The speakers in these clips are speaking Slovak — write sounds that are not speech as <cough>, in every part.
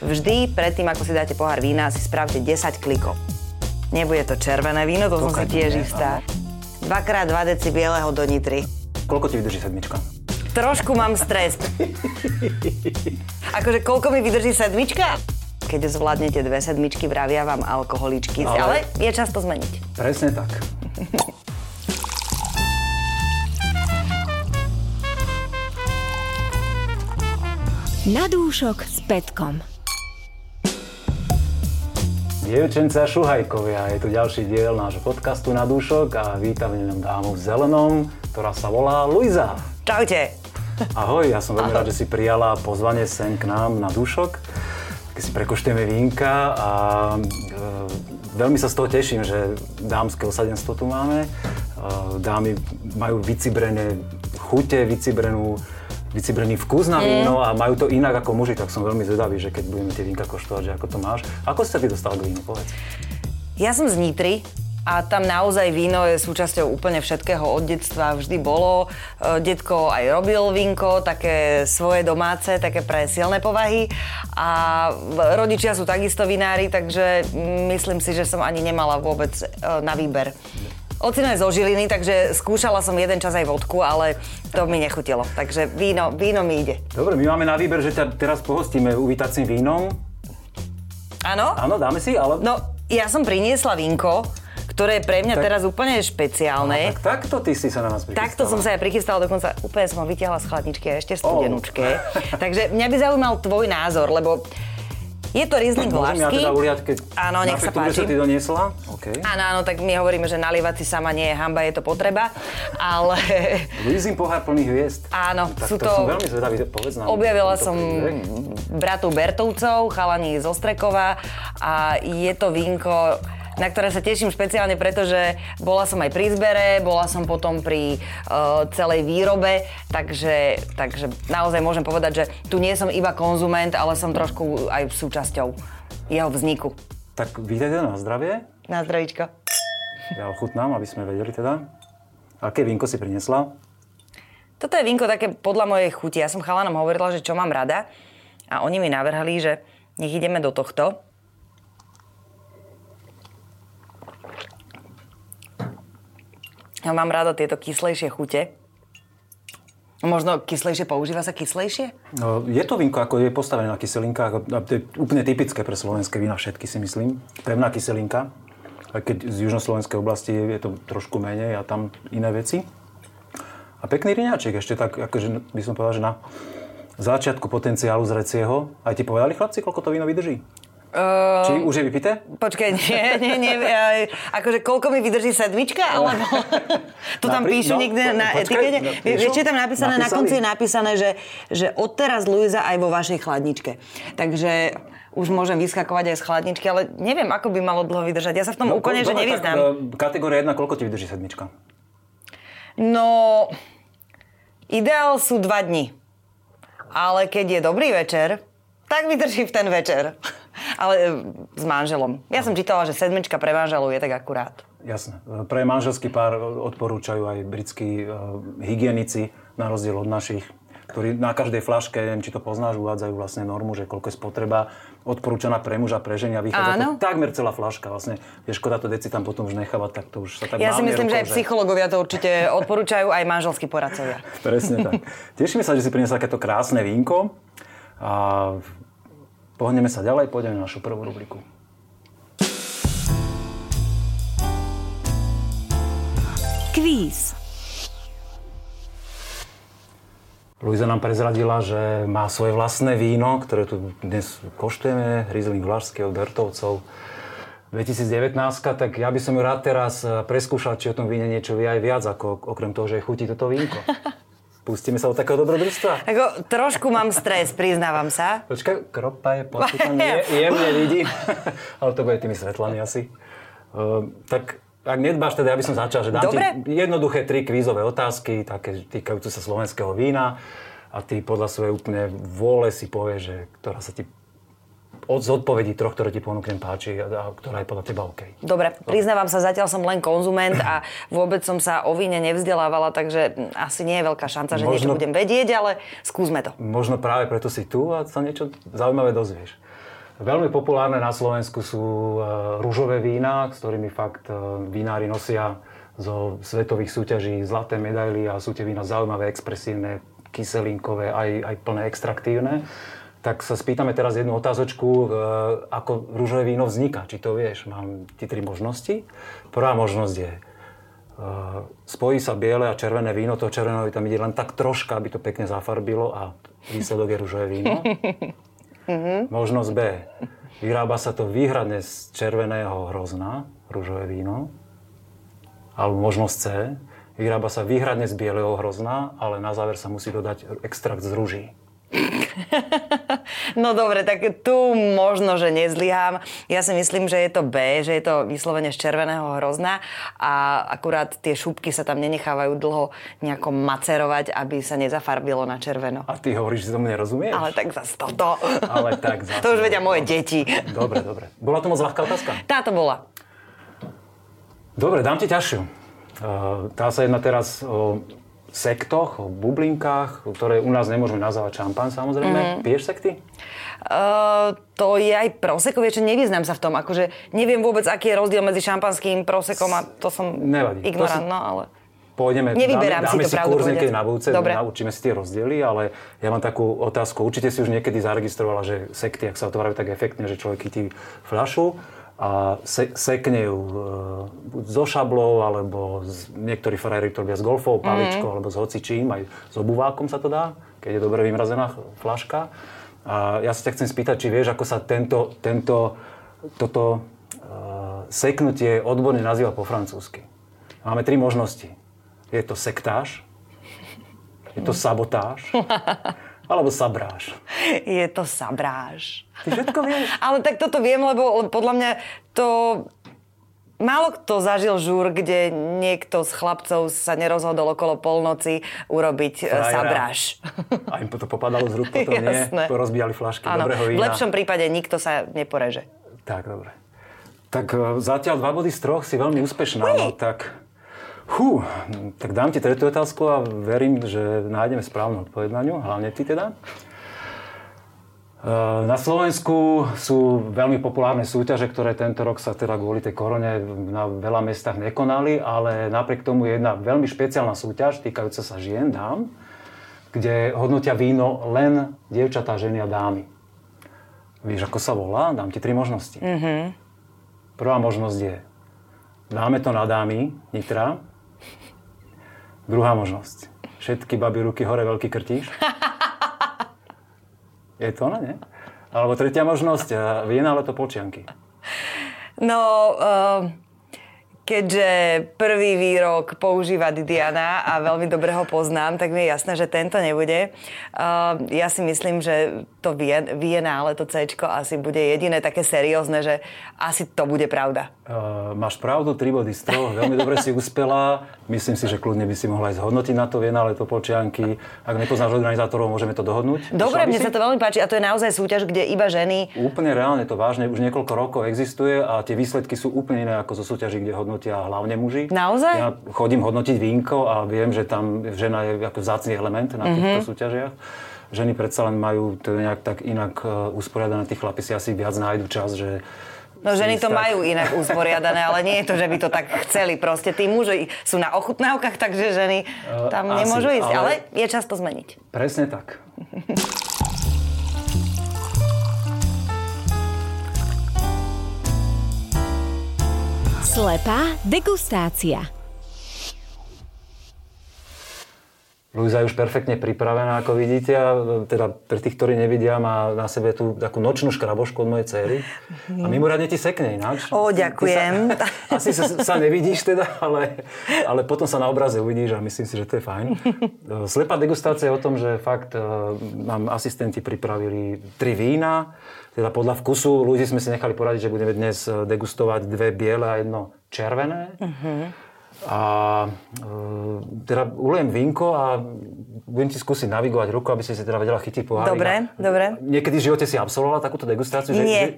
vždy predtým, ako si dáte pohár vína, si spravte 10 klikov. Nebude to červené víno, to, som si tiež nie, istá. 2x2 deci bieleho do nitry. Koľko ti vydrží sedmička? Trošku mám stres. <laughs> akože koľko mi vydrží sedmička? Keď zvládnete dve sedmičky, vravia vám alkoholičky. Ale, ale je čas to zmeniť. Presne tak. <laughs> Na dúšok s Petkom. Dievčenca Šuhajkovia, je tu ďalší diel nášho podcastu na dúšok a vítam v ňom dámu v zelenom, ktorá sa volá Luisa. Čaute. Ahoj, ja som veľmi rád, že si prijala pozvanie sem k nám na dúšok. Keď si prekoštujeme vínka a e, veľmi sa z toho teším, že dámske osadenstvo tu máme. E, dámy majú vycibrené chute, vycibrenú vycibrený vkus na víno a majú to inak ako muži, tak som veľmi zvedavý, že keď budeme tie vínka koštovať, že ako to máš. Ako sa ty dostal k vínu, povedz? Ja som z Nitry, a tam naozaj víno je súčasťou úplne všetkého od detstva vždy bolo. E, detko aj robil vínko, také svoje domáce, také pre silné povahy. A rodičia sú takisto vinári, takže myslím si, že som ani nemala vôbec e, na výber. Ocino je zo Žiliny, takže skúšala som jeden čas aj vodku, ale to mi nechutilo. Takže víno, víno mi ide. Dobre, my máme na výber, že ťa teraz pohostíme uvítacím vínom. Áno? Áno, dáme si, ale... No, ja som priniesla vínko, ktoré je pre mňa tak, teraz úplne špeciálne. tak takto ty si sa na nás prichystala. Takto som sa aj prichystala, dokonca úplne som ho vytiahla z chladničky a ešte studenučke. Oh. Takže mňa by zaujímal tvoj názor, lebo je to Riesling Môžem ja teda uliať, keď áno, nech sa páči. sa ty doniesla? Okay. Áno, áno, tak my hovoríme, že nalievať si sama nie je hamba, je to potreba, ale... Luizin pohár plný hviezd. Áno, tak sú to... to... som veľmi zvedavý, povedz nám. Objavila som bratu Bertovcov, chalani z Ostrekova a je to vínko na ktoré sa teším špeciálne, pretože bola som aj pri zbere, bola som potom pri uh, celej výrobe, takže, takže naozaj môžem povedať, že tu nie som iba konzument, ale som trošku aj súčasťou jeho vzniku. Tak vítajte na zdravie. Na zdravíčko. Ja ochutnám, aby sme vedeli teda. Aké vínko si priniesla? Toto je vínko také podľa mojej chuti. Ja som chalanom hovorila, že čo mám rada a oni mi navrhali, že nech ideme do tohto. Ja mám rada tieto kyslejšie chute. Možno kyslejšie, používa sa kyslejšie? No, je to vínko, ako je postavené na kyselinkách. To je úplne typické pre slovenské vína, všetky si myslím. Pevná kyselinka. Aj keď z južnoslovenskej oblasti je to trošku menej a tam iné veci. A pekný riňaček ešte tak, akože by som povedal, že na začiatku potenciálu zrecieho. Aj ti povedali chlapci, koľko to víno vydrží? Uh, Či už je vypité? Počkaj, nie, nie, nie. Ja, akože koľko mi vydrží sedmička? Alebo to tam Napri- píšu no, niekde na etikete? No, Vieš, je tam napísané, Napísali? na konci je napísané, že, že odteraz Luisa aj vo vašej chladničke. Takže už môžem vyskakovať aj z chladničky, ale neviem, ako by malo dlho vydržať. Ja sa v tom no, úplne, že nevyznám. Tak, e, kategória 1, koľko ti vydrží sedmička? No, ideál sú dva dni. Ale keď je dobrý večer, tak vydrží v ten večer. Ale e, s manželom. Ja som čítala, že sedmička pre manželov je tak akurát. Jasné. Pre manželský pár odporúčajú aj britskí uh, hygienici, na rozdiel od našich, ktorí na každej flaške, neviem, či to poznáš, uvádzajú vlastne normu, že koľko je spotreba odporúčaná pre muža, pre ženia, vychádza Áno. to takmer celá flaška. Vlastne je škoda to deci tam potom už nechávať, tak to už sa tak Ja si myslím, že aj psychológovia to určite <laughs> odporúčajú, aj manželskí poradcovia. Presne tak. Tešíme sa, že si priniesla takéto krásne vínko. A Pohneme sa ďalej, pôjdeme na našu prvú rubriku. Kvíz. Luisa nám prezradila, že má svoje vlastné víno, ktoré tu dnes koštujeme, Riesling Vlašský od Bertovcov 2019, tak ja by som ju rád teraz preskúšal, či o tom víne niečo vie aj viac, ako okrem toho, že chutí toto vínko. <laughs> Pustíme sa od takého dobrodružstva? Ako, trošku mám stres, priznávam sa. Počkaj, kropa je počítaný, je, <laughs> jemne vidím. Ale to bude tými svetlami asi. Uh, tak ak nedbáš, teda ja by som začal, že dám Dobre. ti jednoduché tri kvízové otázky, také týkajúce sa slovenského vína a ty podľa svojej úplne vôle si povieš, že ktorá sa ti od zodpovedí troch, ktoré ti ponúknem páči a, ktorá je podľa teba OK. Dobre, priznávam sa, zatiaľ som len konzument a vôbec som sa o víne nevzdelávala, takže asi nie je veľká šanca, že možno, niečo budem vedieť, ale skúsme to. Možno práve preto si tu a sa niečo zaujímavé dozvieš. Veľmi populárne na Slovensku sú e, rúžové vína, s ktorými fakt e, vinári nosia zo svetových súťaží zlaté medaily a sú tie vína zaujímavé, expresívne, kyselinkové, aj, aj plné extraktívne. Tak sa spýtame teraz jednu otázočku, e, ako rúžové víno vzniká. Či to vieš? Mám ti tri možnosti. Prvá možnosť je, spojí sa biele a červené víno, to červené tam ide len tak troška, aby to pekne zafarbilo a výsledok je rúžové víno. Mm-hmm. Možnosť B. Vyrába sa to výhradne z červeného hrozna, rúžové víno. Alebo možnosť C. Vyrába sa výhradne z bieleho hrozna, ale na záver sa musí dodať extrakt z rúží. No dobre, tak tu možno, že nezlyhám. Ja si myslím, že je to B, že je to vyslovene z červeného hrozna a akurát tie šupky sa tam nenechávajú dlho nejako macerovať, aby sa nezafarbilo na červeno. A ty hovoríš, že tomu nerozumieš? Ale tak zase toto. Ale tak <laughs> zase. To už vedia moje deti. Dobre, dobre. Bola to moc ľahká otázka? Táto bola. Dobre, dám ti ťažšiu. Tá sa jedná teraz o sektoch, bublinkách, ktoré u nás nemôžeme nazvať šampán samozrejme. Mm-hmm. Piješ sekty? Uh, to je aj proseko, vieš, nevyznám sa v tom. Akože neviem vôbec, aký je rozdiel medzi šampanským prosekom a to som Nevadí. ignorant, no ale... Pôjdeme, Nevyberám dáme, dáme si to si kurz niekedy na budúce, Dobre. naučíme si tie rozdiely, ale ja mám takú otázku. Určite si už niekedy zaregistrovala, že sekty, ak sa otvárajú tak efektne, že človek chytí fľašu a se, sekne ju e, buď zo šablou, alebo z, niektorí frajery to robia s golfovou paličkou, mm. alebo s hocičím, aj s obuvákom sa to dá, keď je dobre vymrazená fľaška. A ja sa ťa chcem spýtať, či vieš, ako sa tento, tento, toto uh, seknutie odborne nazýva po francúzsky. Máme tri možnosti. Je to sektáž, je to sabotáž, <laughs> alebo sabráž. Je to sabráž. Ty všetko vieš? <laughs> Ale tak toto viem, lebo podľa mňa to... Málo kto zažil žúr, kde niekto z chlapcov sa nerozhodol okolo polnoci urobiť e, Frajera. sabráž. A im to popadalo z rúk, potom <laughs> nie. Jasné. Rozbíjali flašky Áno, dobrého v vína. lepšom prípade nikto sa neporeže. Tak, dobre. Tak e, zatiaľ dva body z troch si veľmi úspešná. Uj. No, tak, hú, tak dám ti tretiu otázku a verím, že nájdeme správnu odpoveď na ňu, hlavne ty teda. E, Na Slovensku sú veľmi populárne súťaže, ktoré tento rok sa teda kvôli tej korone na veľa miestach nekonali, ale napriek tomu je jedna veľmi špeciálna súťaž týkajúca sa žien, dám, kde hodnotia víno len dievčatá, ženy a dámy. Vieš, ako sa volá? Dám ti tri možnosti. Mm-hmm. Prvá možnosť je, dáme to na dámy, Nitra. Druhá možnosť, všetky baby ruky hore, veľký krtíš. <laughs> Je to ona, nie? Alebo tretia možnosť, eh, vína, ale to počianky. No, uh, keďže prvý výrok používa Didiana a veľmi dobre ho poznám, tak mi je jasné, že tento nebude. Uh, ja si myslím, že to Vien- Viena, ale to C asi bude jediné také seriózne, že asi to bude pravda. Uh, máš pravdu, tri body z troch, veľmi dobre si uspela. Myslím si, že kľudne by si mohla aj zhodnotiť na to ale to počianky. Ak nepoznáš organizátorov, môžeme to dohodnúť. Dobre, mne si? sa to veľmi páči a to je naozaj súťaž, kde iba ženy Úplne reálne to vážne, už niekoľko rokov existuje a tie výsledky sú úplne iné ako zo súťaží, kde hodnotia hlavne muži. Naozaj? Ja chodím hodnotiť vínko a viem, že tam žena je ako vzácný element na týchto súťažiach. Ženy predsa len majú to nejak tak inak uh, usporiadané, tí chlapi si asi viac nájdu čas, že No ženy to majú inak usporiadané, ale nie je to, že by to tak chceli. Proste tí muži sú na ochutnávkach, takže ženy tam asi, nemôžu ísť. Ale... ale- je čas to zmeniť. Presne tak. <laughs> Slepá degustácia. Luisa je už perfektne pripravená, ako vidíte. A teda pre tých, ktorí nevidia, má na sebe tú takú nočnú škrabošku od mojej cery. A mimoriadne ti sekne ináč. Ó, Ty- ty ďakujem. Sa, asi sa, sa nevidíš teda, ale, ale potom sa na obraze uvidíš a myslím si, že to je fajn. Slepá degustácia je o tom, že fakt eh, nám asistenti pripravili tri vína. Teda podľa vkusu ľudí sme si nechali poradiť, že budeme dnes eh, degustovať dve biele a jedno červené. A e, teda ulejem vínko a budem ti skúsiť navigovať ruku, aby si si teda vedela chytiť pohárik. Dobre, A- dobre. Niekedy v živote si absolvovala takúto degustáciu? Že, Nie. Že,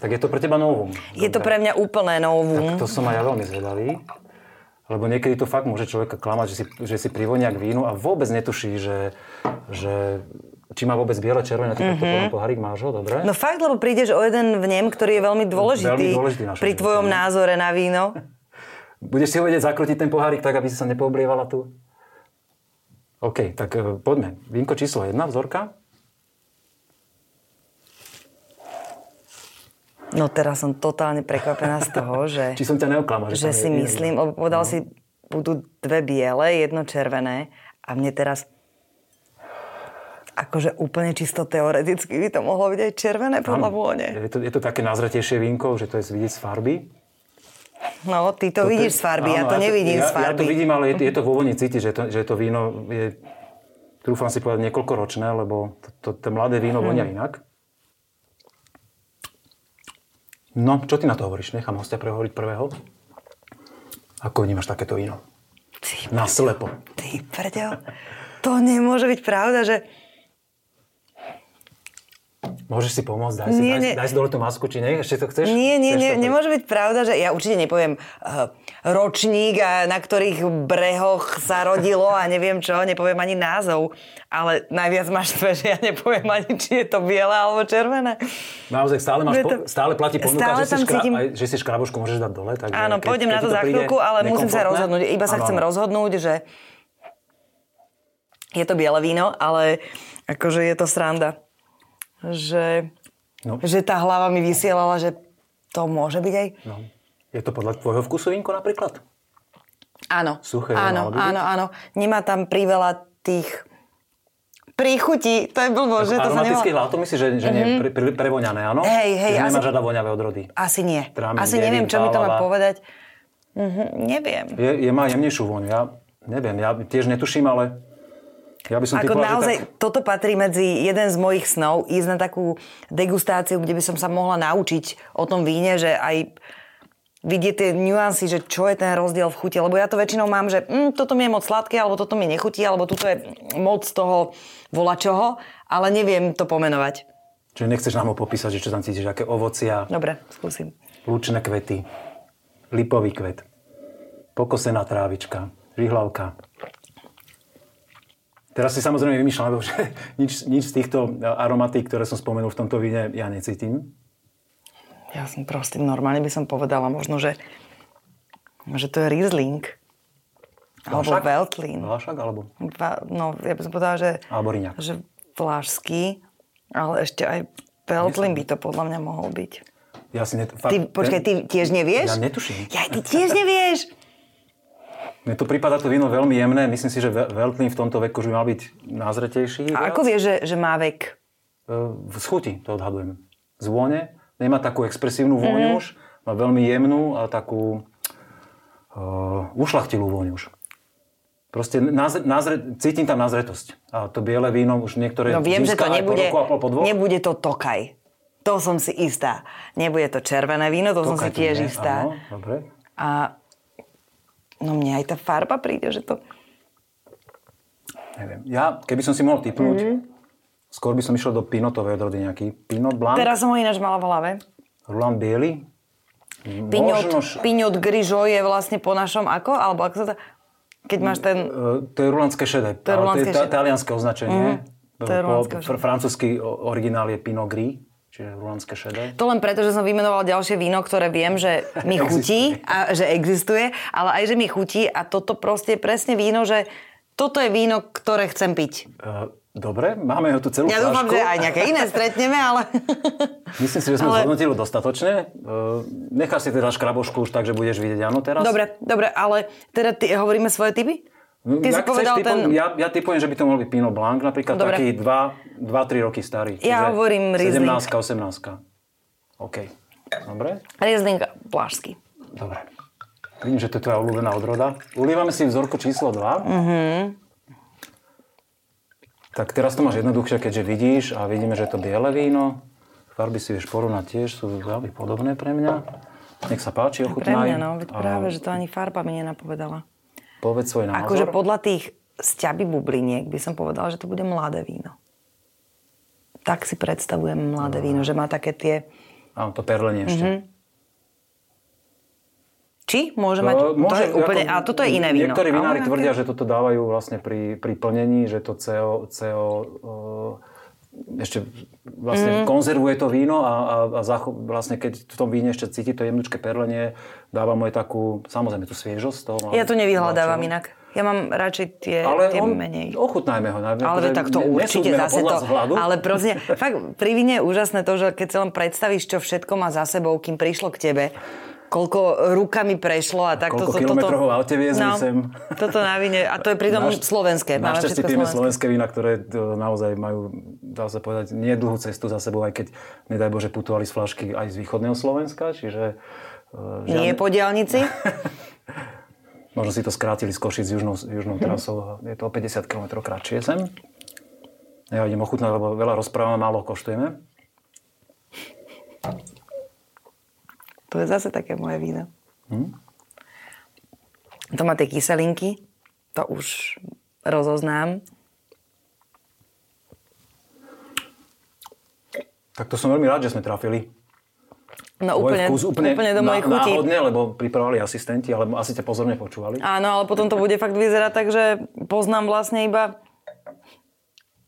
tak je to pre teba novum. Je to pre mňa úplné novum. To som aj ja veľmi zvedavý. Lebo niekedy to fakt môže človeka klamať, že si, že si privonia k vínu a vôbec netuší, že, že či má vôbec biele, červené, ty takto mm-hmm. pohárik máš ho, dobre? No fakt, lebo prídeš o jeden vnem, ktorý je veľmi dôležitý, Veľmi dôležitý pri tvojom no. názore na víno. <laughs> Budeš si ho vedieť zakrútiť ten pohárik tak, aby si sa nepooblievala tu? OK, tak e, poďme. Vínko číslo 1, vzorka. No teraz som totálne prekvapená z toho, <laughs> že, Či som ťa neoklamal? že tam si je- myslím, lebo povedal si, budú dve biele, jedno červené a mne teraz akože úplne čisto teoreticky by to mohlo byť aj červené podľa vône. Je to, je to také nazretejšie vínko, že to je vidieť z farby. No, ty to je- vidíš z farby, ja áno, to nevidím ja, z farby. Ja to vidím, ale je, to- je to vo voni cítiť, že to, že to víno je, trúfam si povedať, niekoľkoročné, lebo to, to, to mladé víno Mhm. vonia inak. No, čo ty na to hovoríš? Nechám hostia prehovoriť prvého. Ako vnímaš takéto víno? Ty, Naslepo. ty prdel, to nemôže byť pravda, že Môžeš si pomôcť? Daj si, Nie, daj, nie. daj si dole tú masku, či nie? Ešte to chceš? Nie, nie, Chceš nie, to? nemôže byť pravda, že ja určite nepoviem uh, ročník, a na ktorých brehoch sa rodilo a neviem čo, nepoviem ani názov, ale najviac máš tve, že ja nepoviem ani, či je to biele alebo červené. Naozaj stále, máš, to- po, stále platí ponuka, Stále že, si škra, cítim- aj, že si škrabošku môžeš dať dole. Takže Áno, keď- pôjdem keď na ti to za chvíľku, ale musím sa rozhodnúť. Iba sa Áno, chcem rozhodnúť, že je to biele víno, ale akože je to sranda. Že, No. že tá hlava mi vysielala, že to môže byť aj... No. Je to podľa tvojho vkusu vínko napríklad? Áno. Suché áno, áno, áno. Nemá tam priveľa tých príchutí. To je blbo, že to sa nemá... hľad, to myslíš, že, že nie je pre, pre, prevoňané, áno? Hej, hej, Že nemá asi- žiadne voňavé odrody. Asi nie. Trámy, Asi bielý, neviem, čo mi to má povedať. Mhm, neviem. Je, je, má jemnejšiu vôňu. Ja neviem, ja tiež netuším, ale ja by som Ako typoval, naozaj, tak... toto patrí medzi jeden z mojich snov, ísť na takú degustáciu, kde by som sa mohla naučiť o tom víne, že aj vidieť tie nuancy, že čo je ten rozdiel v chuti. Lebo ja to väčšinou mám, že mm, toto mi je moc sladké, alebo toto mi nechutí, alebo toto je moc toho volačoho, ale neviem to pomenovať. Čiže nechceš nám ho popísať, že čo tam cítiš, aké ovocia, Dobre, skúsim. lučné kvety, lipový kvet, pokosená trávička, žihlavka. Teraz si samozrejme vymýšľam, lebo že <laughs> nič, nič z týchto aromatík, ktoré som spomenul v tomto víne, ja necítim. Ja som proste, normálne by som povedala možno, že, že to je Riesling. Alebo Vlášak? Veltlín. Vlášak alebo? Va, no, ja by som povedala, že... Alebo Riňak. Že Vlášský, ale ešte aj Veltlín by to podľa mňa mohol byť. Ja si net... Ty, počkaj, ty tiež nevieš? Ja netuším. Ja, ty tiež nevieš? <laughs> Mne to prípada to víno veľmi jemné. Myslím si, že Ve- Veltlín v tomto veku už by mal byť názretejší. A viac. ako vieš, že, že má vek? E, V schuti to odhadujem. Z vône. Nemá takú expresívnu vôňu Mhm. už. Má veľmi jemnú a takú uh, ušlachtilú vôňu už. Proste názre, názre, cítim tam názretosť. A to biele víno už niektoré No viem, že to nebude, po roku a pol, po dvoch. nebude to tokaj. To som si istá. Nebude to červené víno, to som si Tokaj tiež nie, istá. Áno, dobre. A no mne aj tá farba príde, že to... Neviem. Ja, keby som si mohol typnúť, Mhm. skôr by som išiel do pinotovej odrody nejaký. Pinot Blanc, Teraz som ho ináč mala v hlave. Roland Biely. Piňot, Možno, Piňot Grižo je vlastne po našom ako? Alebo ako sa to... Keď máš ten... E, to je rulandské šedé. To je rulandské to je ta- šedé. talianské označenie. to je Po- fr- francúzsky originál je Pinot Gris, čiže rulandské šedé. To len preto, že som vymenovala ďalšie víno, ktoré viem, že mi chutí a že existuje, ale aj, že mi chutí a toto proste je presne víno, že toto je víno, ktoré chcem piť. E, Dobre, máme ho tu celú Ja dúfam, že aj nejaké iné stretneme, ale... <laughs> Myslím si, že sme Ale- zhodnotili dostatočne. E, necháš si teda škrabošku už tak, že budeš vidieť áno teraz? Dobre, dobre, ale teda ty, hovoríme svoje typy? No, Ty si jak chceš, povedal typujem, ten... ja, ja typujem, že by to mohol byť Pinot Blanc, napríklad Dobre. taký 2-3 roky starý. Ja hovorím Riesling. 17 18 OK. Dobre? Riesling Plážsky. Dobre. Vidím, že to je tvoja obľúbená odroda. Ulívame si vzorku číslo 2. Mm-hmm. Tak teraz to máš jednoduchšie, keďže vidíš a vidíme, že je to biele víno. Farby si vieš porovnať tiež, sú veľmi podobné pre mňa. Nech sa páči, Pre ochutnaj. mňa, no, veď A práve, že to ani farba mi nenapovedala. Povedz svoj názor. Akože podľa tých sťaby bubliniek by som povedala, že to bude mladé víno. Tak si predstavujem mladé víno, že má také tie... Áno, to perlenie ešte. Mm-hmm. Či? Môže mať... to je úplne... A toto je iné víno. Niektorí vinári Ale tvrdia, aké- že toto dávajú vlastne pri, pri plnení, že to CO, CO uh, ešte vlastne mm. konzervuje to víno a, a, a zacho- vlastne keď v tom víne ešte cíti to jemnučké perlenie, dáva mu aj takú, samozrejme tú sviežosť. Toho, ja to nevyhľadávam inak. Ja mám radšej tie, ale tie on, menej. ochutnajme ho. Ne, ale tak to určite zase to. Ale proste, fakt pri víne je úžasné to, že keď sa len predstavíš, čo všetko má za sebou, kým prišlo k tebe, koľko rukami prešlo a tak. Koľko kilometrov v aute viezli no, sem. Toto na víne, a to je pritom Naš, slovenské. Našťastie pijeme slovenské vína, ktoré naozaj majú, dá sa povedať, nie dlhú cestu za sebou, aj keď, nedaj Bože, putovali z flašky aj z východného Slovenska, čiže... Uh, žiadne... Nie po diálnici? <laughs> Možno si to skrátili z Košic južnou, južnou trasou. Je to o 50 km kratšie sem. Ja idem ochutnať, lebo veľa rozprávame, málo koštujeme. To je zase také moje víno. Hm? To má tie kyselinky. To už rozoznám. Tak to som veľmi rád, že sme trafili. No úplne, vkus, úplne, úplne do mojej chuti. Náhodne, lebo pripravovali asistenti, ale asi ťa pozorne počúvali. Áno, ale potom to bude fakt vyzerať tak, že poznám vlastne iba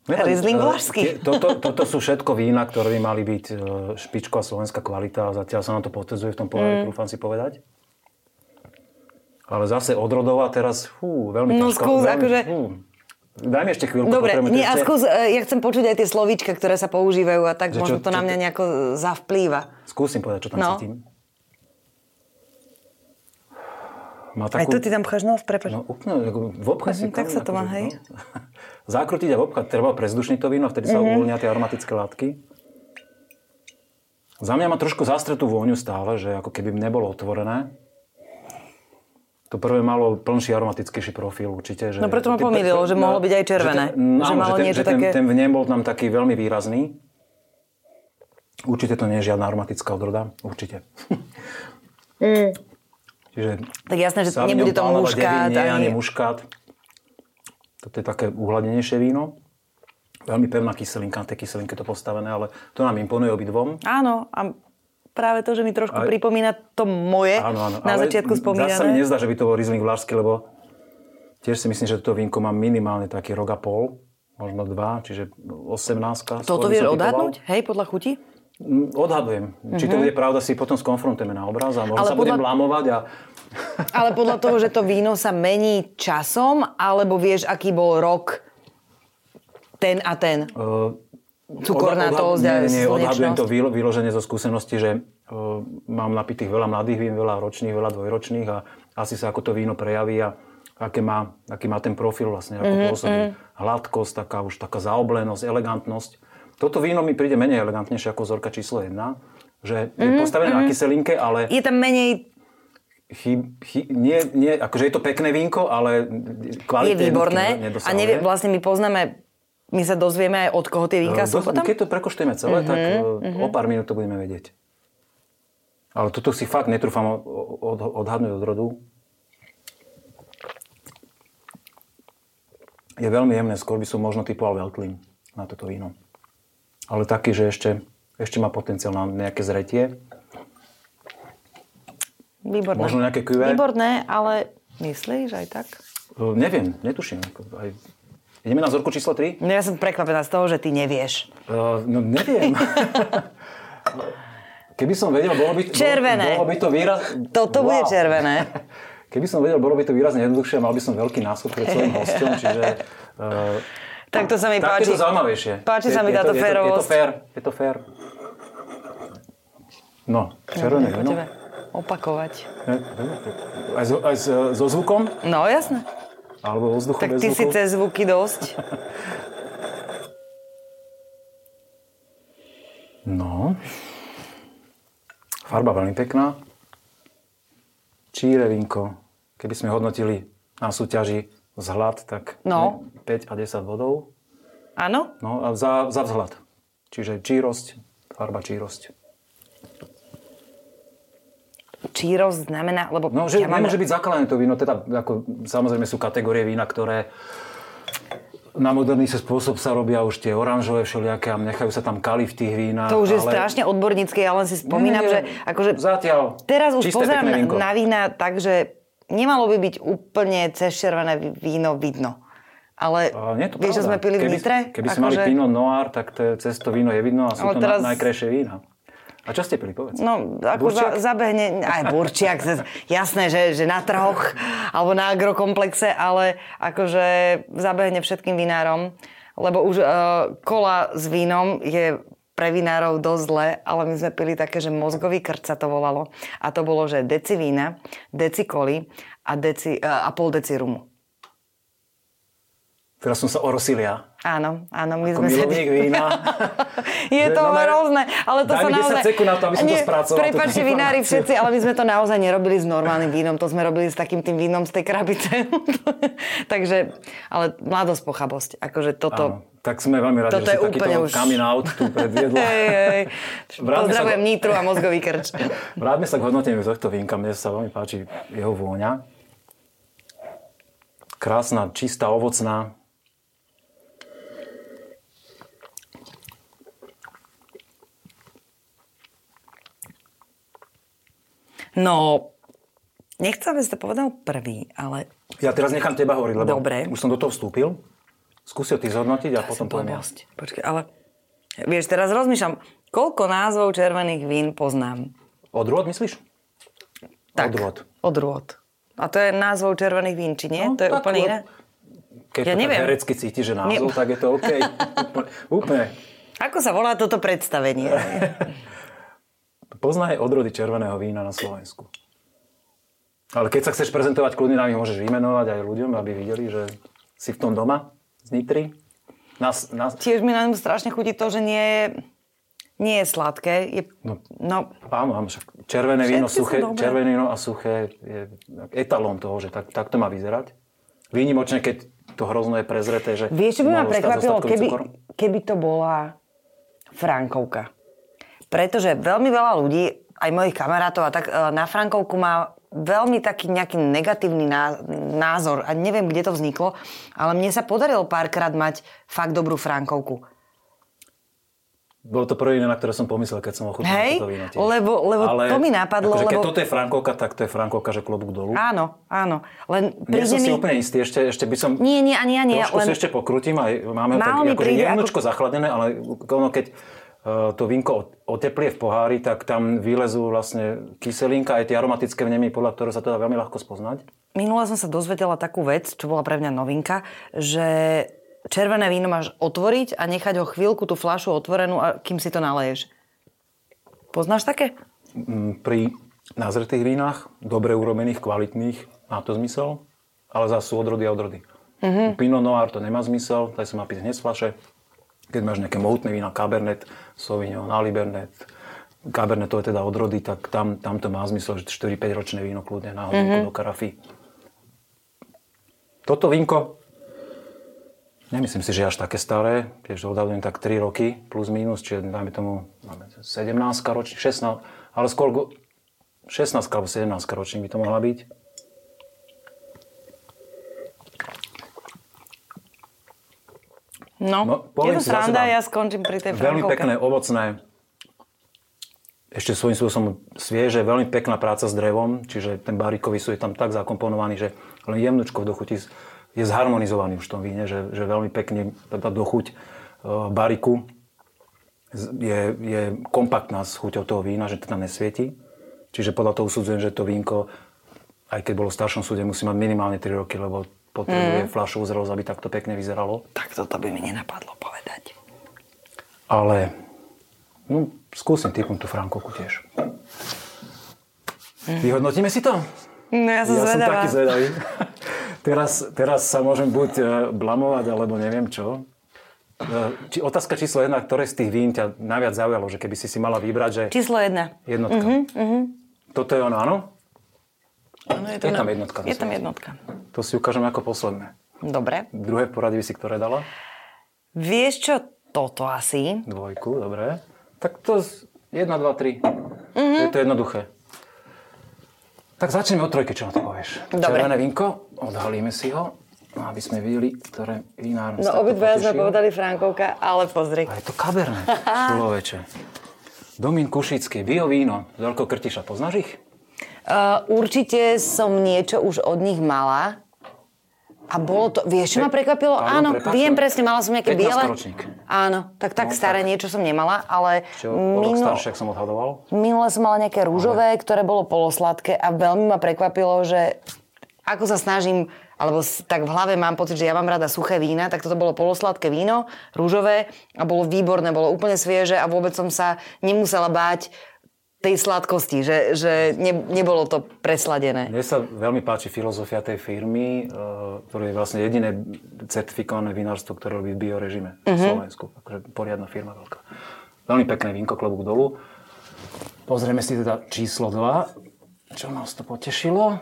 Riesling Vlašský. Toto, toto sú všetko vína, ktoré by mali byť e, špičková slovenská kvalita a zatiaľ sa nám to potvrdzuje v tom pohári, mm. trúfam si povedať. Ale zase odrodová teraz, fú, veľmi no, ťažko. skús, veľmi, akože... Fú, Daj mi ešte chvíľku. Dobre, nie, a skús, e, ja chcem počuť aj tie slovíčka, ktoré sa používajú a tak že možno čo, to na mňa nejako zavplýva. Skúsim povedať, čo tam no. cítim. Má takú... Aj tu ty tam pcháš nos, prepač. No úplne, v obchať si... Tak sa to má, akože, hej? <laughs> No. Zakrutiť a v obchať treba prezdušniť to víno, vtedy sa mm-hmm. uvoľnia tie aromatické látky. Za mňa má trošku zastretú vôňu stále, že ako keby nebolo otvorené. To prvé malo plnší aromatickejší profil určite. Že, no preto ma pomýlilo, že mohlo byť aj červené. Že, ten, že malo že ten, niečo že ten, také... ten vnem bol tam taký veľmi výrazný. Určite to nie je žiadna aromatická odroda. Určite. Mm. Čiže tak jasné, že nebude to muškát. Nie, ani... muškát. Toto je také uhladnejšie víno. Veľmi pevná kyselinka, na tej kyselinke to postavené, ale to nám imponuje obidvom. Áno, a práve to, že mi trošku aj, pripomína to moje áno, áno, na začiatku spomínané. Zase mi nezdá, že by to bol Riesling Vlašský, lebo tiež si myslím, že toto vínko má minimálne taký rok a pol, možno dva, čiže 18. Toto vieš odhadnúť? Hej, podľa chuti? Mm, odhadujem. Uh-huh. Či to mhm. bude pravda, si potom skonfrontujeme na obraz a možno Ale sa podľa... budem blamovať a... <laughs> Ale podľa toho, že to víno sa mení časom, alebo vieš, aký bol rok ten a ten? Uh, cukornatosť a nie, nie, odhadujem to vyloženie zo skúsenosti, že uh, mám napitých veľa mladých vín, veľa ročných, veľa dvojročných a asi sa ako to víno prejaví a aké má, aký má ten profil vlastne, ako mm-hmm. pôsobí. Hladkosť, taká už taká zaoblenosť, elegantnosť. Toto víno mi príde menej elegantnejšie ako vzorka číslo 1, že je mm-hmm. postavené mm-hmm. na kyselinke, ale... Je tam menej Chy, chy, nie, nie, akože je to pekné vínko, ale kvalita je výborné. A nevie, vlastne my poznáme my sa dozvieme aj od koho tie vínka sú potom? Keď to prekoštujeme celé, mm-hmm, tak mm-hmm. o pár minút to budeme vedieť. Ale toto si fakt netrúfam od, odhadnúť od rodu. Je veľmi jemné, skôr by som možno typoval Veltlin na toto víno. Ale taký, že ešte, ešte má potenciál na nejaké zretie. Výborné. Možno nejaké QV. Výborné, ale myslíš aj tak? Neviem, netuším. Aj Ideme na vzorku číslo 3? No ja som prekvapená z toho, že ty nevieš. Uh, no neviem. <laughs> Keby som vedel, bolo by, červené. Bolo, bolo by to výraz... Toto wow. bude červené. <laughs> Keby som vedel, bolo by to výrazne jednoduchšie, mal by som veľký náskok pred svojím <laughs> hostom, čiže... Uh, tak to sa mi páči. Tak je to zaujímavejšie. Páči je, sa mi táto férovosť. Je to fér, je to fér. No, červené no, víno. opakovať. Aj, so, aj so zvukom? No, jasné. Alebo vzduchu tak bez ty si cez zvuky dosť. <laughs> no. Farba veľmi pekná. Číre vínko. Keby sme hodnotili na súťaži vzhľad, tak no. 5 a 10 bodov. Áno? No a za, za vzhľad. Čiže čírosť, farba čírosť čírosť znamená, lebo... No, že ja mám... nemôže byť zakladané to víno, teda ako, samozrejme sú kategórie vína, ktoré na moderný spôsob sa robia už tie oranžové všelijaké a nechajú sa tam kali v tých vínach. To už je ale... strašne odbornícke, ja len si spomínam, nie, nie, že akože zatiaľ teraz už pozerám na, na vína tak, že nemalo by byť úplne cez červené víno vidno. Ale A nie je to vieš, že sme pili v keby, Nitre? Keby mali Akože- Pinot Noir, tak to je, cez to víno je vidno a sú Ale to teraz- na, najkrajšie vína. A čo ste pili, povedz? No, ako za, zabehne, aj burčiak, jasné, že, že na trhoch alebo na agrokomplexe, ale akože zabehne všetkým vinárom, lebo už uh, kola s vínom je pre vinárov dosť zle, ale my sme pili také, že mozgový krč sa to volalo. A to bolo, že deci vína, deci koli a, deci, uh, a pol deci rumu. Teraz som sa orosil ja. Áno, áno, my Ako sme sa... vína. <laughs> Je to no ne- hrozné, ale to sa mi 10 naozaj... na to, aby som to spracoval, Prepačte, vinári všetci, ale my sme to naozaj nerobili s normálnym vínom, to sme robili s takým tým vínom z tej krabice. <laughs> Takže, ale mladosť, pochabosť. Akože toto... Áno. Tak sme veľmi radi, Toto že je si takýto už- coming out tu predviedla. <laughs> Hej, hej. Sa Pozdravujem k- Nitru a mozgový krč. Vráťme sa k hodnoteniu tohto vínka. Mne sa veľmi páči jeho vôňa. Krásna, čistá, ovocná. No, nechcem, aby si to povedal prvý, ale Ja teraz nechám teba hovoriť, lebo Dobre. už som do toho vstúpil. Skúsi ho ty zhodnotiť a potom poviem. Počkaj, ale... Vieš, teraz rozmýšľam, koľko názvov červených vín poznám. Odrôd, myslíš? Odrôd. Odrôd. A to je názvov červených vín, či nie? No, to je tak, úplne iné? Keď Ja to neviem. tak herecky cíti, že názov, Nie. tak je to OK. úplne, <laughs> úplne. Ako sa volá toto predstavenie? <laughs> Poznaj odrody červeného vína na Slovensku. Ale keď sa chceš prezentovať, kľudne nám ich môžeš vymenovať aj ľuďom, aby videli, že si v tom doma z Nitry. Nás, nás, Tiež mi na ňom strašne chutí to, že nie je, nie je sladké. Je, No. no, áno, áno, však červené víno, suché, červené víno a suché je etalón toho, že tak, tak to má vyzerať. Výnimočne, keď to hrozno je prezreté, že... vieš, čo by ma prekvapilo, keby, cukor? keby to bola Frankovka. Pretože veľmi veľa ľudí, aj mojich kamarátov a tak e, na Frankovku má veľmi taký nejaký negatívny ná- názor a neviem, kde to vzniklo, ale mne sa podarilo párkrát mať fakt dobrú Frankovku. Bolo to prvé, na ktoré som pomyslel, keď som ochutnal Hej, toto víno tiež. lebo- lebo to mi napadlo, akože keď lebo- toto je Frankovka, tak to je Frankovka, že klobúk dolu. Áno, áno. Len Nie som príde si mi... úplne istý, ešte, ešte by som... Nie, nie, ani ja nie, Trošku len- si ešte pokrutím, aj máme tak Málo mi akože príde jemnučko ako- zachladené, ale ono, keď to vínko ot- oteplie v pohári, tak tam vylezú vlastne kyselinka, aj tie aromatické vnemy, podľa ktorého sa to dá veľmi ľahko spoznať. Minule som sa dozvedela takú vec, čo bola pre mňa novinka, že červené víno máš otvoriť a nechať ho chvíľku tú fľašu otvorenú, a kým si to naleješ. Poznáš také? Mm, Pri nazretých vínach, dobre urobených, kvalitných, má to zmysel, ale zase sú odrody a odrody. Mm-hmm. Pinot Noir to nemá zmysel, taj sa má piť hneď z fľaše. Keď máš nejaké mohutné vína, Cabernet, Sauvignon, Alibernet, Cabernet to je teda odrody, tak tam, tam to má zmysel, že 4-5 ročné víno kľudne na mm-hmm. do karafy. Toto vínko, nemyslím si, že je až také staré, tiež odhadujem tak 3 roky, plus minus, čiže dajme tomu máme 17 ročník, 16, ale skôr go- 16 alebo 17 ročník by to mohla byť. No, No, je to sranda, ja skončím pri tej Veľmi Frankovke. pekné, ovocné, ešte svojím spôsobom svieže, veľmi pekná práca s drevom, čiže ten barikový sú je tam tak zakomponovaný, že len jemnučko v dochuti je zharmonizovaný už v tom víne, že, že veľmi pekne tá, tá dochuť e, bariku je, je kompaktná s chuťou toho vína, že to tam nesvieti. Čiže podľa toho usudzujem, že to vínko, aj keď bolo v staršom súde, musí mať minimálne 3 roky, lebo potrebuje mm. fľašovú zrelosť, aby takto pekne vyzeralo. Tak toto by mi nenapadlo povedať. Ale no, skúsim typnúť tú Frankovku tiež. Vyhodnotíme si to? No ja som ja som zvedavá. taký zvedavý. <laughs> teraz, teraz sa môžem buď e, blamovať, alebo neviem čo. E, Či, otázka číslo jedna, ktoré z tých vín ťa najviac zaujalo, že keby si si mala vybrať, že Číslo jedna. jednotka. Uh-huh, Toto je ono, áno? Áno, je, Je tam jednotka, Je tam jednotka. To si ukážem ako posledné. Dobre. Druhé by si ktoré dala? Vieš čo, toto asi. Dvojku, dobre. Tak to z 1, 2, 3. Mm-hmm. Je to jednoduché. Tak začneme od trojky, čo na to povieš. Dobre. Červené vínko, odhalíme si ho, aby sme videli, ktoré vinárne No obidvaja sme povedali Frankovka, ale pozri. A je to Cabernet, človeče. Domín Kušický, bio víno z Veľkého Krtiša. Poznáš ich? Uh, určite som niečo už od nich mala. A bolo to, vieš, čo ma prekvapilo? Pardon, Áno, prepáč, viem presne, mala som nejaké 15 biele. ročník. Áno, tak tak No, staré tak. niečo som nemala, ale Čo, minu, staršie, som odhadoval. minule som mala nejaké rúžové, ktoré bolo polosladké a veľmi ma prekvapilo, že ako sa snažím, alebo tak v hlave mám pocit, že ja mám rada suché vína, tak toto bolo polosladké víno, rúžové a bolo výborné, bolo úplne svieže a vôbec som sa nemusela báť tej sladkosti, že, že ne, nebolo to presladené. Mne sa veľmi páči filozofia tej firmy, uh, ktoré je vlastne jediné certifikované vinárstvo, ktoré robí v biorežime v Slovensku. Akože poriadna firma veľká. Veľmi pekné vínko, klobúk dolu. Pozrieme si teda číslo 2. Čo nás to potešilo?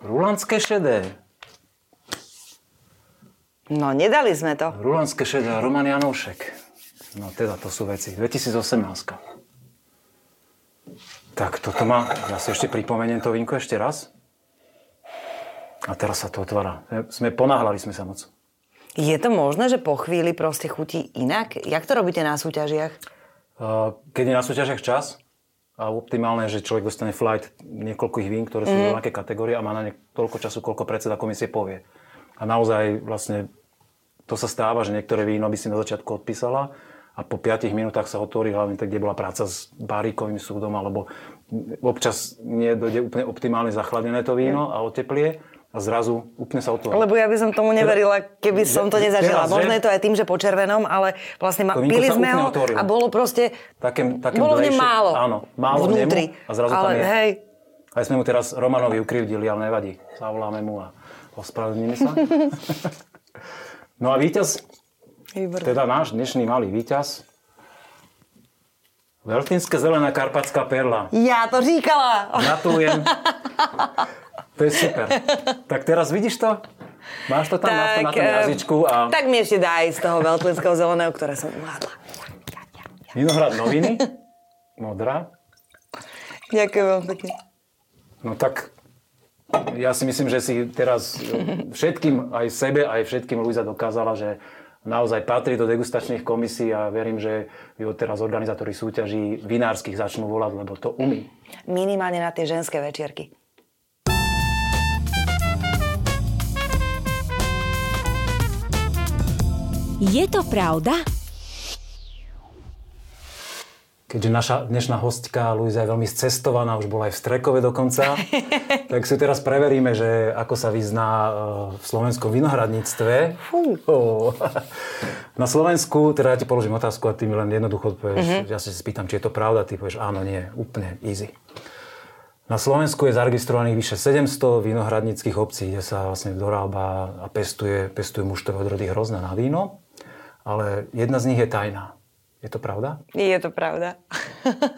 Rulandské šedé. No, nedali sme to. Rulandské šedé a Roman Janoušek. No teda to sú veci. 2018. Tak toto má, ja si ešte pripomeniem to vínko ešte raz. A teraz sa to otvára. Sme ponáhľali sme sa moc. Je to možné, že po chvíli proste chutí inak? Jak to robíte na súťažiach? Uh, Keď je na súťažiach čas, a optimálne je, že človek dostane flight niekoľkých vín, ktoré sú mm. rovnaké kategórie a má na ne toľko času, koľko predseda komisie povie. A naozaj vlastne to sa stáva, že niektoré víno by si na začiatku odpísala a po 5 minútach sa otvorí, hlavne tak, kde bola práca s bárikovým súdom, alebo občas nie dojde úplne optimálne zachladené to víno a oteplie a zrazu úplne sa otvorí. Lebo ja by som tomu neverila, keby som to nezažila. Teraz, že? Možno je to aj tým, že po červenom, ale vlastne ma, pili sme ho otvorilo. a bolo proste... Také, také bolo v málo. Áno, málo vnútri. nemu a zrazu ale, tam je. hej, Aj sme mu teraz Romanovi ukrivdili, ale nevadí. Zavoláme mu a ospravedlníme sa. <laughs> no a víťaz, Výborné. teda náš dnešný malý víťaz, Veltínske zelená karpatská perla. Ja to říkala. Gratulujem. <laughs> To je super. Tak teraz vidíš to? Máš to tam máš to na tom eh, jazyčku a tak mi ešte daj z toho veľtlinského zeleného, ktoré som uhádla. vinohrad noviny, modrá. Ďakujem veľmi pekne. No tak ja si myslím, že si teraz všetkým, aj sebe, aj všetkým Luisa dokázala, že naozaj patrí do degustačných komisí a verím, že ju teraz organizátori súťaží vinárskych začnú volať, lebo to umí. Minimálne na tie ženské večierky. Je to pravda? Keďže naša dnešná hostka Luisa je veľmi scestovaná, už bola aj v Strekove dokonca, <laughs> tak si teraz preveríme, že ako sa vyzná e, v slovenskom vinohradníctve. Oh. <laughs> Na Slovensku, teda ja ti položím otázku a ty mi len jednoducho odpovieš, ja sa spýtam, či je to pravda, ty povieš áno, nie, úplne easy. Na Slovensku je zaregistrovaných vyše 700 vinohradníckých obcí, kde sa vlastne dorába a pestuje, pestuje mužstové odrody hrozné na víno, ale jedna z nich je tajná. Je to pravda? Je to pravda.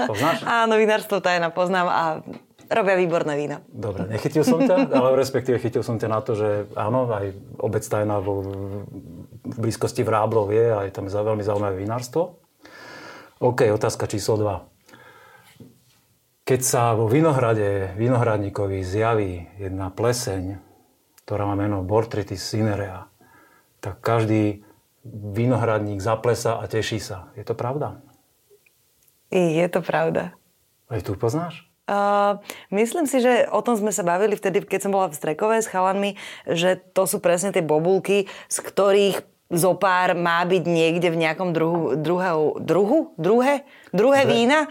Poznáš? <laughs> Áno, vinárstvo tajna poznám a robia výborné víno. Dobre, nechytil som ťa, <laughs> ale respektíve chytil som ťa na to, že áno, aj obec tajná vo, v blízkosti Vráblov je, tam je za- veľmi zaujímavé vinárstvo. OK, otázka číslo 2. Keď sa vo vinohrade, vinohradníkovi zjaví jedna pleseň, ktorá má meno Bortritis cinerea, tak každý vinohradník zaplesa a teší sa. Je to pravda? Je to pravda. Aj tu poznáš? Uh, myslím si, že o tom sme sa bavili vtedy, keď som bola v Strekove s chalanmi, že to sú presne tie bobulky, z ktorých zopár má byť niekde v nejakom druhu, druhého, druhu? Druhé? Druhé vína?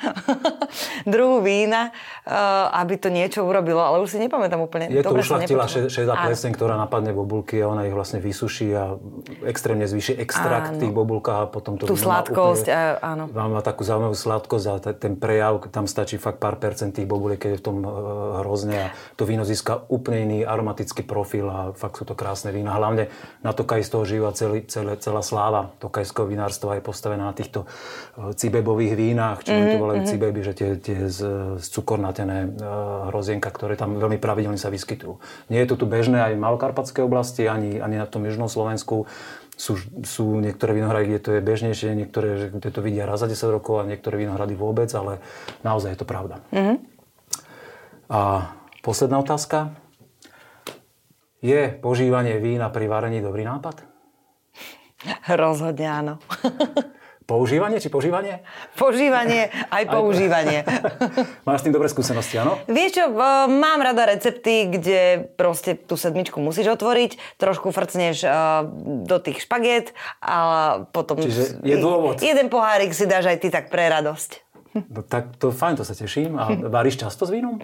<laughs> Druhu vína, uh, aby to niečo urobilo, ale už si nepamätám úplne. Je to Dobre som ušlachtila šedá pleseň, ktorá napadne bobulky a ona ich vlastne vysuší a extrémne zvýši extrakt Áno. tých bobulkách a potom to Tú sladkosť, úplne, a- áno. Má, má takú zaujímavú sladkosť a te- ten prejav, tam stačí fakt pár percent tých bobuliek, keď je v tom e, hrozne a to víno získa úplne iný aromatický profil a fakt sú to krásne vína. Hlavne na Tokaji z toho žíva celý, celé, celá sláva tokajského vinárstva je postavená na týchto cibebových vínach, či mm-hmm. to volajú cibeby, že tie, tie z, z cukornatené e, hrozienka, ktoré tam veľmi pravidelne sa vyskytujú. Nie je to tu bežné aj v malokarpatskej oblasti, ani, ani na tom južnom Slovensku. Sú, sú niektoré vinohrady, kde to je bežnejšie, niektoré, kde to vidia raz za 10 rokov a niektoré vinohrady vôbec, ale naozaj je to pravda. Mm-hmm. A posledná otázka. Je požívanie vína pri varení dobrý nápad? <laughs> Rozhodne áno. <laughs> používanie či požívanie? Požívanie, aj používanie. <laughs> Máš s tým dobré skúsenosti, áno? Vieš čo, mám rada recepty, kde proste tú sedmičku musíš otvoriť, trošku frcneš do tých špaget a potom... Čiže je dôvod. Jeden pohárik si dáš aj ty tak pre radosť. <laughs> No tak to fajn, to sa teším. A varíš často s vínom?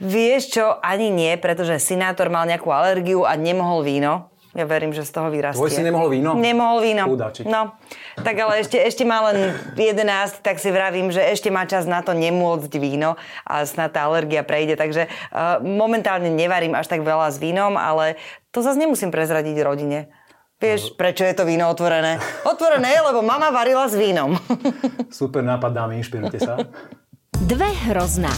Vieš čo, ani nie, pretože synátor mal nejakú alergiu a nemohol víno. Ja verím, že z toho vyrastie. Tvoj si nemohol víno? Nemohol víno. Chudáčik. No, tak ale ešte, ešte má len 11, tak si vravím, že ešte má čas na to nemôcť víno a snad tá alergia prejde. Takže uh, momentálne nevarím až tak veľa s vínom, ale to zase nemusím prezradiť rodine. Vieš, no. prečo je to víno otvorené? Otvorené je, lebo mama varila s vínom. <laughs> Super nápad, dámy, inšpirujte sa. Dve hrozná.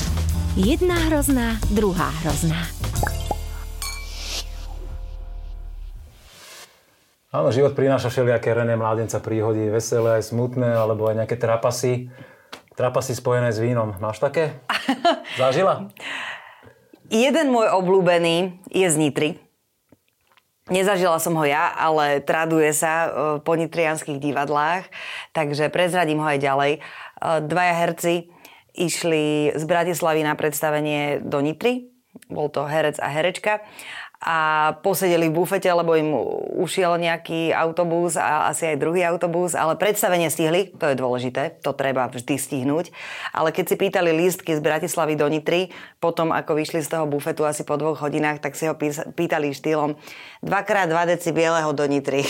Jedna hrozná, druhá hrozná. Áno, život prináša všelijaké rené mládenca príhody, veselé aj smutné, alebo aj nejaké trapasy. Trapasy spojené s vínom. Máš také? <laughs> Zažila? Jeden môj obľúbený je z Nitry. Nezažila som ho ja, ale traduje sa e, po nitrianských divadlách, takže prezradím ho aj ďalej. E, dvaja herci išli z Bratislavy na predstavenie do Nitry. Bol to herec a herečka a posedeli v bufete, lebo im ušiel nejaký autobus a asi aj druhý autobus, ale predstavenie stihli, to je dôležité, to treba vždy stihnúť. Ale keď si pýtali lístky z Bratislavy do Nitry, potom ako vyšli z toho bufetu asi po dvoch hodinách, tak si ho pýtali štýlom 2x2 deci bieleho do Nitry.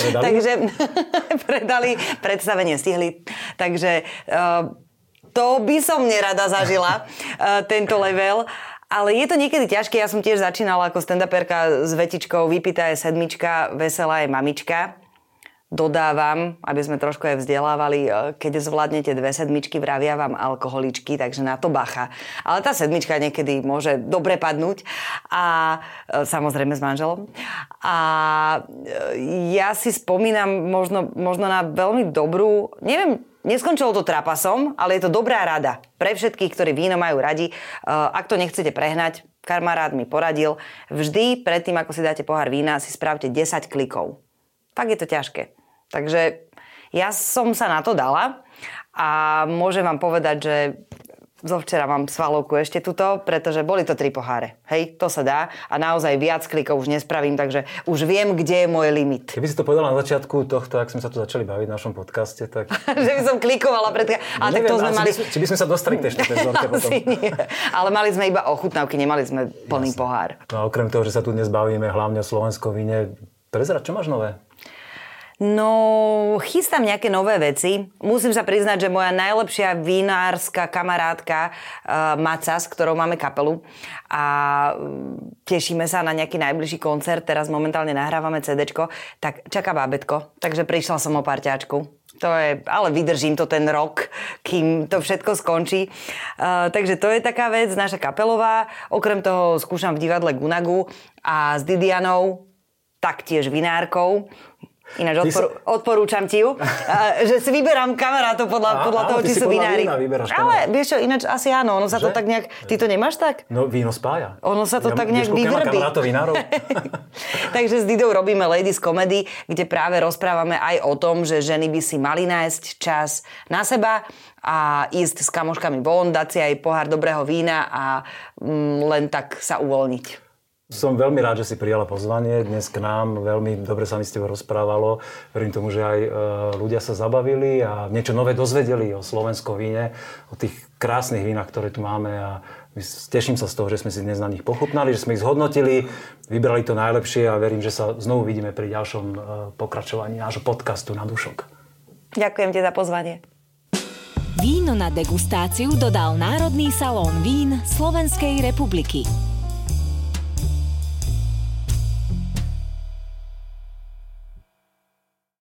Predali? <laughs> Takže <laughs> predali, predstavenie stihli. Takže uh, to by som nerada zažila, uh, tento level. Ale je to niekedy ťažké. Ja som tiež začínala ako stand-uperka s vetičkou vypitá je sedmička, veselá je mamička. Dodávam, aby sme trošku aj vzdelávali, e, keď zvládnete dve sedmičky, vravia vám alkoholičky, takže na to bacha. Ale tá sedmička niekedy môže dobre padnúť a e, samozrejme s manželom. A e, ja si spomínam možno, možno na veľmi dobrú, neviem, Neskončilo to trapasom, ale je to dobrá rada pre všetkých, ktorí víno majú radi. Ak to nechcete prehnať, kamarát mi poradil, vždy predtým, ako si dáte pohár vína, si spravte 10 klikov. Tak je to ťažké. Takže ja som sa na to dala a môžem vám povedať, že zo včera mám svalovku ešte tuto, pretože boli to tri poháre. Hej, to sa dá a naozaj viac klikov už nespravím, takže už viem, kde je môj limit. Keby si to povedala na začiatku tohto, ak sme sa tu začali baviť v našom podcaste, tak... <laughs> že by som klikovala pred... No, ale tak to sme mali... By, či by sme sa dostali k tej <laughs> potom. nie. Ale mali sme iba ochutnávky, nemali sme plný Jasne. pohár. No a okrem toho, že sa tu dnes bavíme hlavne o slovenskom víne, prezrať, čo máš nové? No, chystám nejaké nové veci. Musím sa priznať, že moja najlepšia vinárska kamarátka uh, Maca, s ktorou máme kapelu a uh, tešíme sa na nejaký najbližší koncert, teraz momentálne nahrávame CD, tak čaká bábetko, takže prišla som o parťáčku. To je, ale vydržím to ten rok, kým to všetko skončí. Uh, takže to je taká vec, naša kapelová. Okrem toho skúšam v divadle Gunagu a s Didianou, taktiež vinárkou. Ináč odporu, si... odporúčam ti ju, <laughs> že si vyberám kamarátov podľa, a, podľa toho, či sú vinári. Ale vieš čo, ináč asi áno, ono sa že? to tak nejak... Ty to nemáš tak? No víno spája. Ono sa to ja, tak nejak vyvrbí. <laughs> Takže s Didou robíme Ladies Comedy, kde práve rozprávame aj o tom, že ženy by si mali nájsť čas na seba a ísť s kamoškami von, dať si aj pohár dobrého vína a mm, len tak sa uvoľniť. Som veľmi rád, že si prijala pozvanie dnes k nám. Veľmi dobre sa mi s tebou rozprávalo. Verím tomu, že aj e, ľudia sa zabavili a niečo nové dozvedeli o slovenskom víne, o tých krásnych vínach, ktoré tu máme a teším sa z toho, že sme si dnes na nich pochutnali, že sme ich zhodnotili, vybrali to najlepšie a verím, že sa znovu vidíme pri ďalšom e, pokračovaní nášho podcastu na dušok. Ďakujem ti za pozvanie. Víno na degustáciu dodal Národný salón vín Slovenskej republiky.